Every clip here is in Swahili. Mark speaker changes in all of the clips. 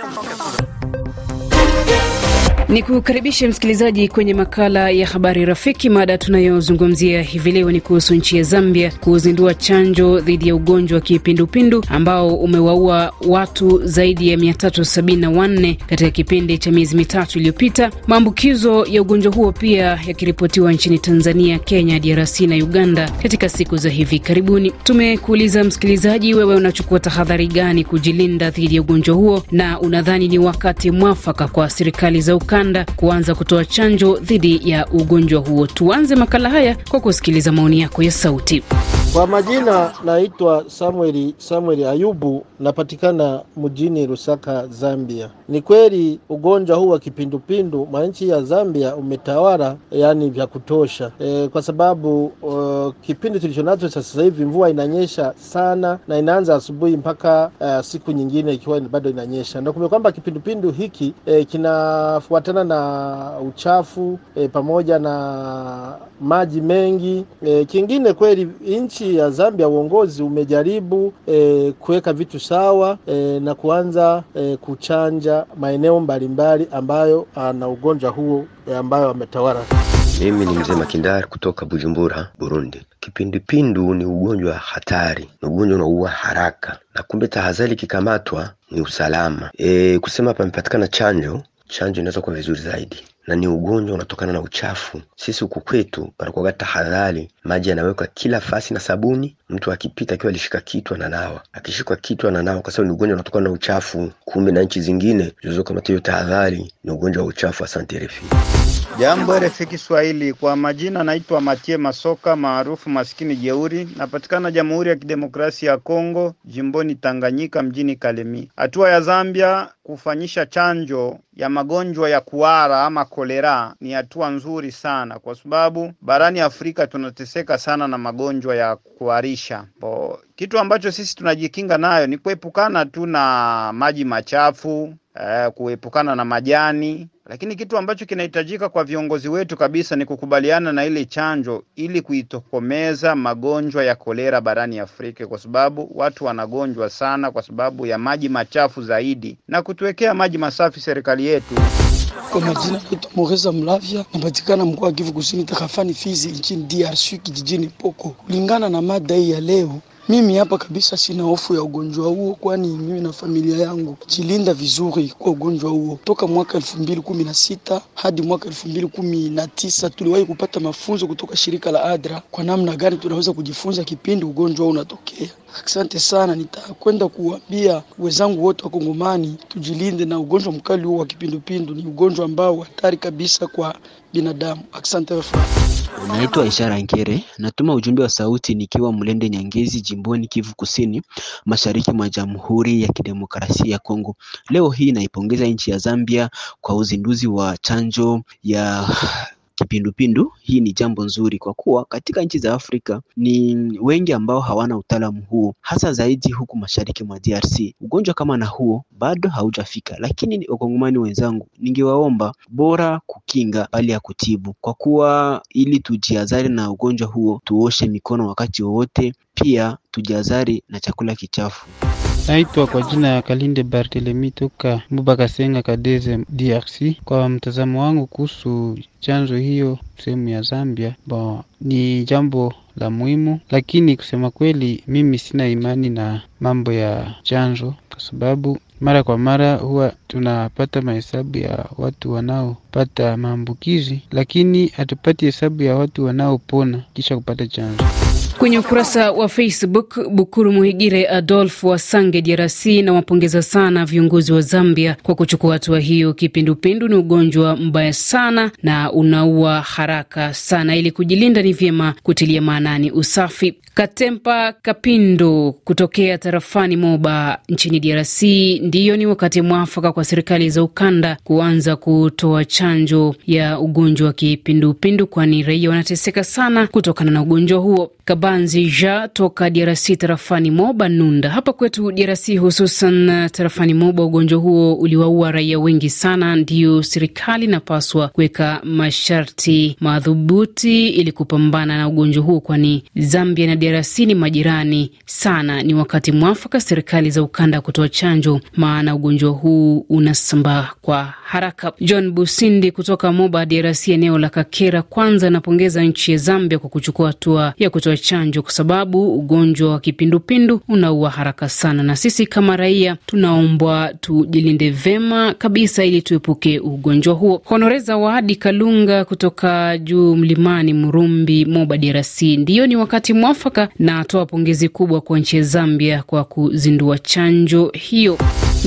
Speaker 1: 要烧开。Ni kukaribishe msikilizaji kwenye makala ya habari rafiki. Mada tunayozungumzia hivi leo ni kuhusu nchi ya Zambia kuzindua chanjo dhidi ya ugonjwa wa kipindupindu ambao umewaua watu zaidi ya 374 katika kipindi cha miezi mitatu iliyopita, maambukizo ya ugonjwa huo pia yakiripotiwa nchini Tanzania, Kenya, DRC na Uganda katika siku za hivi karibuni. Tumekuuliza msikilizaji, wewe unachukua tahadhari gani kujilinda dhidi ya ugonjwa huo, na unadhani ni wakati mwafaka kwa serikali za ukanda kuanza kutoa chanjo dhidi ya ugonjwa huo. Tuanze makala haya kwa kusikiliza maoni yako ya sauti.
Speaker 2: Kwa majina naitwa Samueli Samueli Ayubu, napatikana mjini Lusaka, Zambia. Ni kweli ugonjwa huu wa kipindupindu mwa nchi ya Zambia umetawala, yani vya kutosha. E, kwa sababu uh, kipindi tulichonacho sasa hivi mvua inanyesha sana na inaanza asubuhi mpaka uh, siku nyingine ikiwa bado inanyesha, na kumbe kwamba kipindupindu hiki e, kinafuatana na uchafu e, pamoja na maji mengi. E, kingine kweli nchi ya Zambia uongozi umejaribu e, kuweka vitu sawa e, na kuanza e, kuchanja maeneo mbalimbali ambayo ana ugonjwa huo e, ambayo ametawala.
Speaker 3: Mimi ni mzee Makindari kutoka Bujumbura, Burundi. Kipindupindu ni ugonjwa hatari, ni ugonjwa unaua haraka, na kumbe tahadhari ikikamatwa ni usalama. E, kusema pamepatikana chanjo, chanjo inaweza kuwa vizuri zaidi na ni ugonjwa unatokana na uchafu. Sisi huku kwetu panakuwaga tahadhari, maji yanawekwa kila fasi na sabuni. Mtu akipita akiwa alishika kitu ananawa, akishikwa kitu ananawa, kwa sababu ni ugonjwa unatokana na uchafu. Kumbe na nchi zingine zilizokamata hiyo tahadhari, ni ugonjwa wa uchafu. Asante RFI.
Speaker 4: Jambo RFI Kiswahili, kwa majina naitwa Matie Masoka maarufu maskini jeuri, napatikana Jamhuri ya Kidemokrasia ya Kongo, jimboni Tanganyika, mjini Kalemi. Hatua ya Zambia kufanyisha chanjo ya magonjwa ya kuhara ama kolera ni hatua nzuri sana, kwa sababu barani Afrika tunateseka sana na magonjwa ya kuharisha. Kitu ambacho sisi tunajikinga nayo ni kuepukana tu na maji machafu eh, kuepukana na majani lakini kitu ambacho kinahitajika kwa viongozi wetu kabisa ni kukubaliana na ile chanjo ili kuitokomeza magonjwa ya kolera barani Afrika, kwa sababu watu wanagonjwa sana kwa sababu ya maji machafu zaidi, na kutuwekea maji masafi serikali yetu.
Speaker 5: Kwa majina naitwa Moreza Mlavya, napatikana mkoa wa Kivu Kusini, tarafani Fizi, nchini DRC, kijijini Poko. Kulingana na mada hii ya leo mimi hapa kabisa sina hofu ya ugonjwa huo, kwani mimi na familia yangu jilinda vizuri kwa ugonjwa huo. Toka mwaka elfu mbili kumi na sita hadi mwaka elfu mbili kumi na tisa tuliwahi kupata mafunzo kutoka shirika la ADRA kwa namna gani tunaweza kujifunza kipindi ugonjwa huo unatokea. Asante sana, nitakwenda kuambia wenzangu wote wa Kongomani tujilinde na ugonjwa mkali huo wa kipindupindu. Ni ugonjwa ambao hatari kabisa kwa binadamu. Asante.
Speaker 6: Naitwa Ishara Nkere, natuma ujumbe wa sauti nikiwa Mlende Nyangezi, jimboni Kivu Kusini, mashariki mwa Jamhuri ya Kidemokrasia ya Kongo. Leo hii naipongeza nchi ya Zambia kwa uzinduzi wa chanjo ya kipindupindu. Hii ni jambo nzuri kwa kuwa katika nchi za Afrika ni wengi ambao hawana utaalamu huo, hasa zaidi huku mashariki mwa DRC. Ugonjwa kama na huo bado haujafika, lakini wakongomani wenzangu, ningewaomba bora kukinga bali ya kutibu, kwa kuwa ili tujiazari na ugonjwa huo, tuoshe mikono wakati wowote, pia tujiazari na chakula kichafu.
Speaker 7: Naitwa kwa jina ya Kalinde Barthelemy toka Mubakasenga Kadeze, DRC. Kwa mtazamo wangu kuhusu chanzo hiyo sehemu ya Zambia, bon, ni jambo la muhimu, lakini kusema kweli, mimi sina imani na mambo ya chanzo kwa sababu mara kwa mara huwa tunapata mahesabu ya watu wanaopata maambukizi, lakini hatupati hesabu ya watu wanaopona kisha kupata chanzo.
Speaker 1: Kwenye ukurasa wa Facebook, Bukuru Muhigire Adolf wa Sange, DRC, na wapongeza sana viongozi wa Zambia kwa kuchukua hatua hiyo. Kipindupindu ni ugonjwa mbaya sana na unaua haraka sana. Ili kujilinda, ni vyema kutilia maanani usafi. Katempa Kapindo kutokea tarafani Moba nchini DRC, ndiyo ni wakati mwafaka kwa serikali za ukanda kuanza kutoa chanjo ya ugonjwa wa kipindupindu, kwani raia wanateseka sana kutokana na ugonjwa huo. Kabanzi Ja toka DRC tarafani Moba Nunda. Hapa kwetu DRC, hususan tarafani Moba, ugonjwa huo uliwaua raia wengi sana. Ndiyo serikali inapaswa kuweka masharti madhubuti ili kupambana na ugonjwa huo, kwani Zambia na DRC ni majirani sana. Ni wakati mwafaka serikali za ukanda kutoa chanjo, maana ugonjwa huu unasambaa kwa haraka. John Busindi kutoka Moba, DRC, eneo la Kakera, kwanza anapongeza nchi ya Zambia kwa kuchukua hatua ya kutoa chanjo, kwa sababu ugonjwa wa kipindupindu unaua haraka sana, na sisi kama raia tunaombwa tujilinde vema kabisa ili tuepuke ugonjwa huo. Honoreza Zawadi Kalunga kutoka juu mlimani Murumbi, Moba, DRC, ndiyo ni wakati mwafaka na atoa pongezi kubwa kwa nchi ya Zambia kwa kuzindua chanjo hiyo.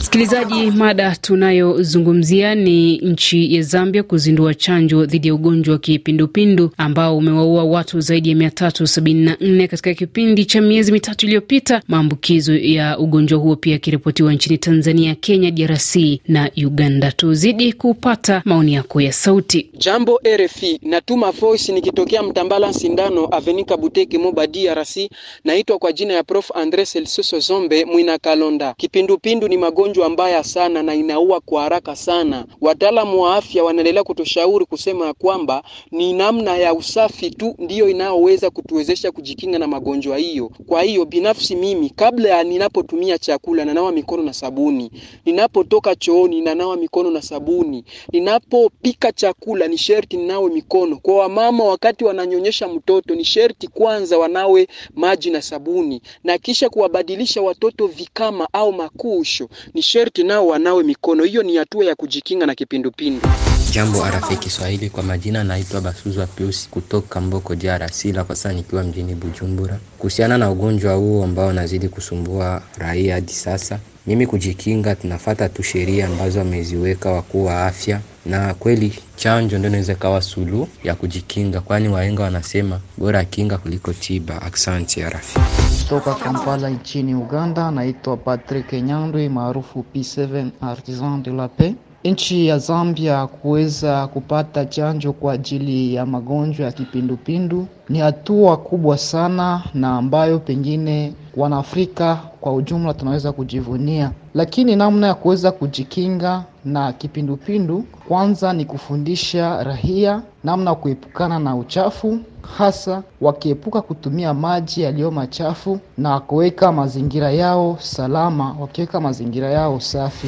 Speaker 1: Msikilizaji, mada tunayozungumzia ni nchi ya Zambia kuzindua chanjo dhidi ya ugonjwa wa kipindupindu ambao umewaua watu zaidi ya 374 katika kipindi cha miezi mitatu iliyopita, maambukizo ya ugonjwa huo pia yakiripotiwa nchini Tanzania, Kenya, DRC na Uganda. Tuzidi kupata maoni yako ya sauti.
Speaker 8: Jambo RFI, natuma voice nikitokea Mtambala Sindano Avenika Buteke Moba DRC. Naitwa kwa jina ya Prof Andre Celsoso Zombe Mwina Kalonda. Kipindupindu ni magonjwa mbaya sana na inaua kwa haraka sana. Wataalamu wa afya wanaendelea kutushauri kusema ya kwamba ni namna ya usafi tu ndiyo inayoweza kutuwezesha kujikinga na magonjwa hiyo. Kwa hiyo binafsi mimi kabla ya ninapotumia chakula nanawa mikono na sabuni, ninapotoka chooni nanawa mikono na sabuni, ninapopika chakula ni sherti ninawe mikono. Kwa wamama wakati wananyonyesha mtoto ni sherti kwanza wanawe maji na sabuni, na kisha kuwabadilisha watoto vikama au makusho ni sherti nao wanawe mikono. Hiyo ni hatua ya kujikinga na kipindupindu.
Speaker 9: Jambo RFI Kiswahili, kwa majina naitwa Basuzwa Pius kutoka Mboko DRC, la kwa sasa nikiwa mjini Bujumbura. Kuhusiana na ugonjwa huu ambao unazidi kusumbua raia hadi sasa, mimi kujikinga, tunafata tu sheria ambazo wameziweka wakuu wa afya, na kweli chanjo ndio inaweza kawa suluhu ya kujikinga, kwani wahenga wanasema bora kinga kuliko tiba. Asante RFI.
Speaker 10: Toka Kampala nchini Uganda, naitwa Patrick Nyandwi maarufu P7 Artisan de la Paix. Nchi ya Zambia kuweza kupata chanjo kwa ajili ya magonjwa ya kipindupindu ni hatua kubwa sana na ambayo pengine Wanaafrika kwa ujumla tunaweza kujivunia, lakini namna ya kuweza kujikinga na kipindupindu kwanza ni kufundisha raia namna ya kuepukana na uchafu, hasa wakiepuka kutumia maji yaliyo machafu na kuweka mazingira yao salama, wakiweka mazingira yao safi.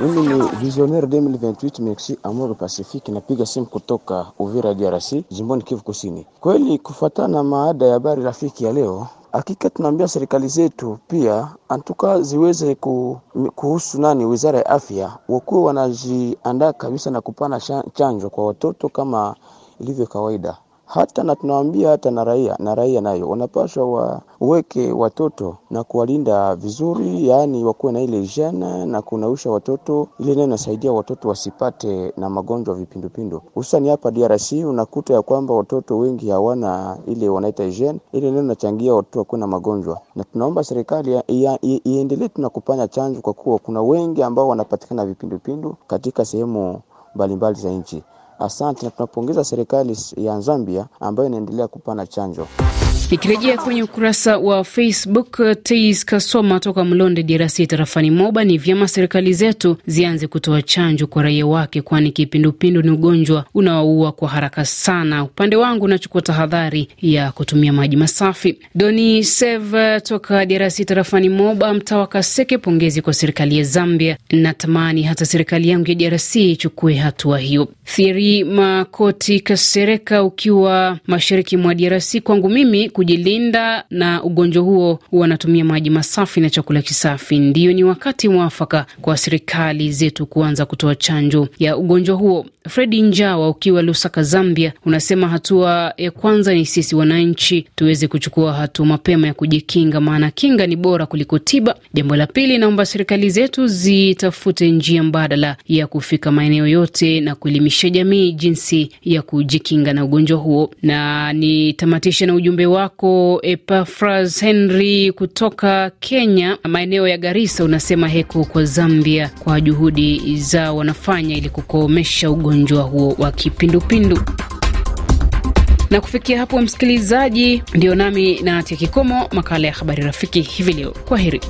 Speaker 11: Mimi ni Visionnaire 2028 Merci Amor Pacifique, napiga simu kutoka Uvira DRC, jimboni Kivu Kusini. Kweli kufuatana na maada ya habari rafiki ya leo hakika tunaambia serikali zetu pia antuka ziweze ku, kuhusu nani, wizara ya afya wakuwe wanajiandaa kabisa na kupana chanjo kwa watoto kama ilivyo kawaida hata na tunawaambia hata na raia na raia nayo wanapaswa waweke watoto na kuwalinda vizuri, yaani wakuwe na ile jana na kunausha watoto. Ile nayo inasaidia watoto wasipate na magonjwa vipindupindu. Hususani hapa DRC unakuta ya kwamba watoto wengi hawana ile wanaita hygiene, ile nayo inachangia watoto wakuwe na magonjwa, na tunaomba serikali iendelee tuna kupanya chanjo, kwa kuwa kuna wengi ambao wanapatikana vipindupindu katika sehemu mbalimbali za nchi. Asante na tunapongeza serikali ya Zambia ambayo inaendelea kupana chanjo.
Speaker 1: Nikirejea kwenye ukurasa wa Facebook, Tais Kasoma toka Mlonde, DRC, tarafani Moba, ni vyema serikali zetu zianze kutoa chanjo kwa raia wake, kwani kipindupindu ni ugonjwa unaoua kwa haraka sana. Upande wangu nachukua tahadhari ya kutumia maji masafi. Doni Sev toka DRC, tarafani Moba, mtaa wa Kaseke, pongezi kwa serikali ya Zambia. Natamani hata serikali yangu ya DRC ichukue hatua hiyo. Thieri Makoti Kasereka, ukiwa mashariki mwa DRC, kwangu mimi kujilinda na ugonjwa huo wanatumia maji masafi na chakula kisafi. Ndiyo, ni wakati mwafaka kwa serikali zetu kuanza kutoa chanjo ya ugonjwa huo. Fredi Njawa ukiwa Lusaka, Zambia, unasema hatua ya kwanza ni sisi wananchi tuweze kuchukua hatua mapema ya kujikinga, maana kinga ni bora kuliko tiba. Jambo la pili, naomba serikali zetu zitafute njia mbadala ya kufika maeneo yote na kuelimisha jamii jinsi ya kujikinga na ugonjwa huo. Na nitamatisha na ujumbe wako Epafras Henry kutoka Kenya, maeneo ya Garissa, unasema heko kwa Zambia kwa juhudi zao wanafanya ili kukomesha ugonjwa huo wa kipindupindu. Na kufikia hapo, msikilizaji, ndio nami natia kikomo makala ya habari rafiki hivi leo. Kwa heri.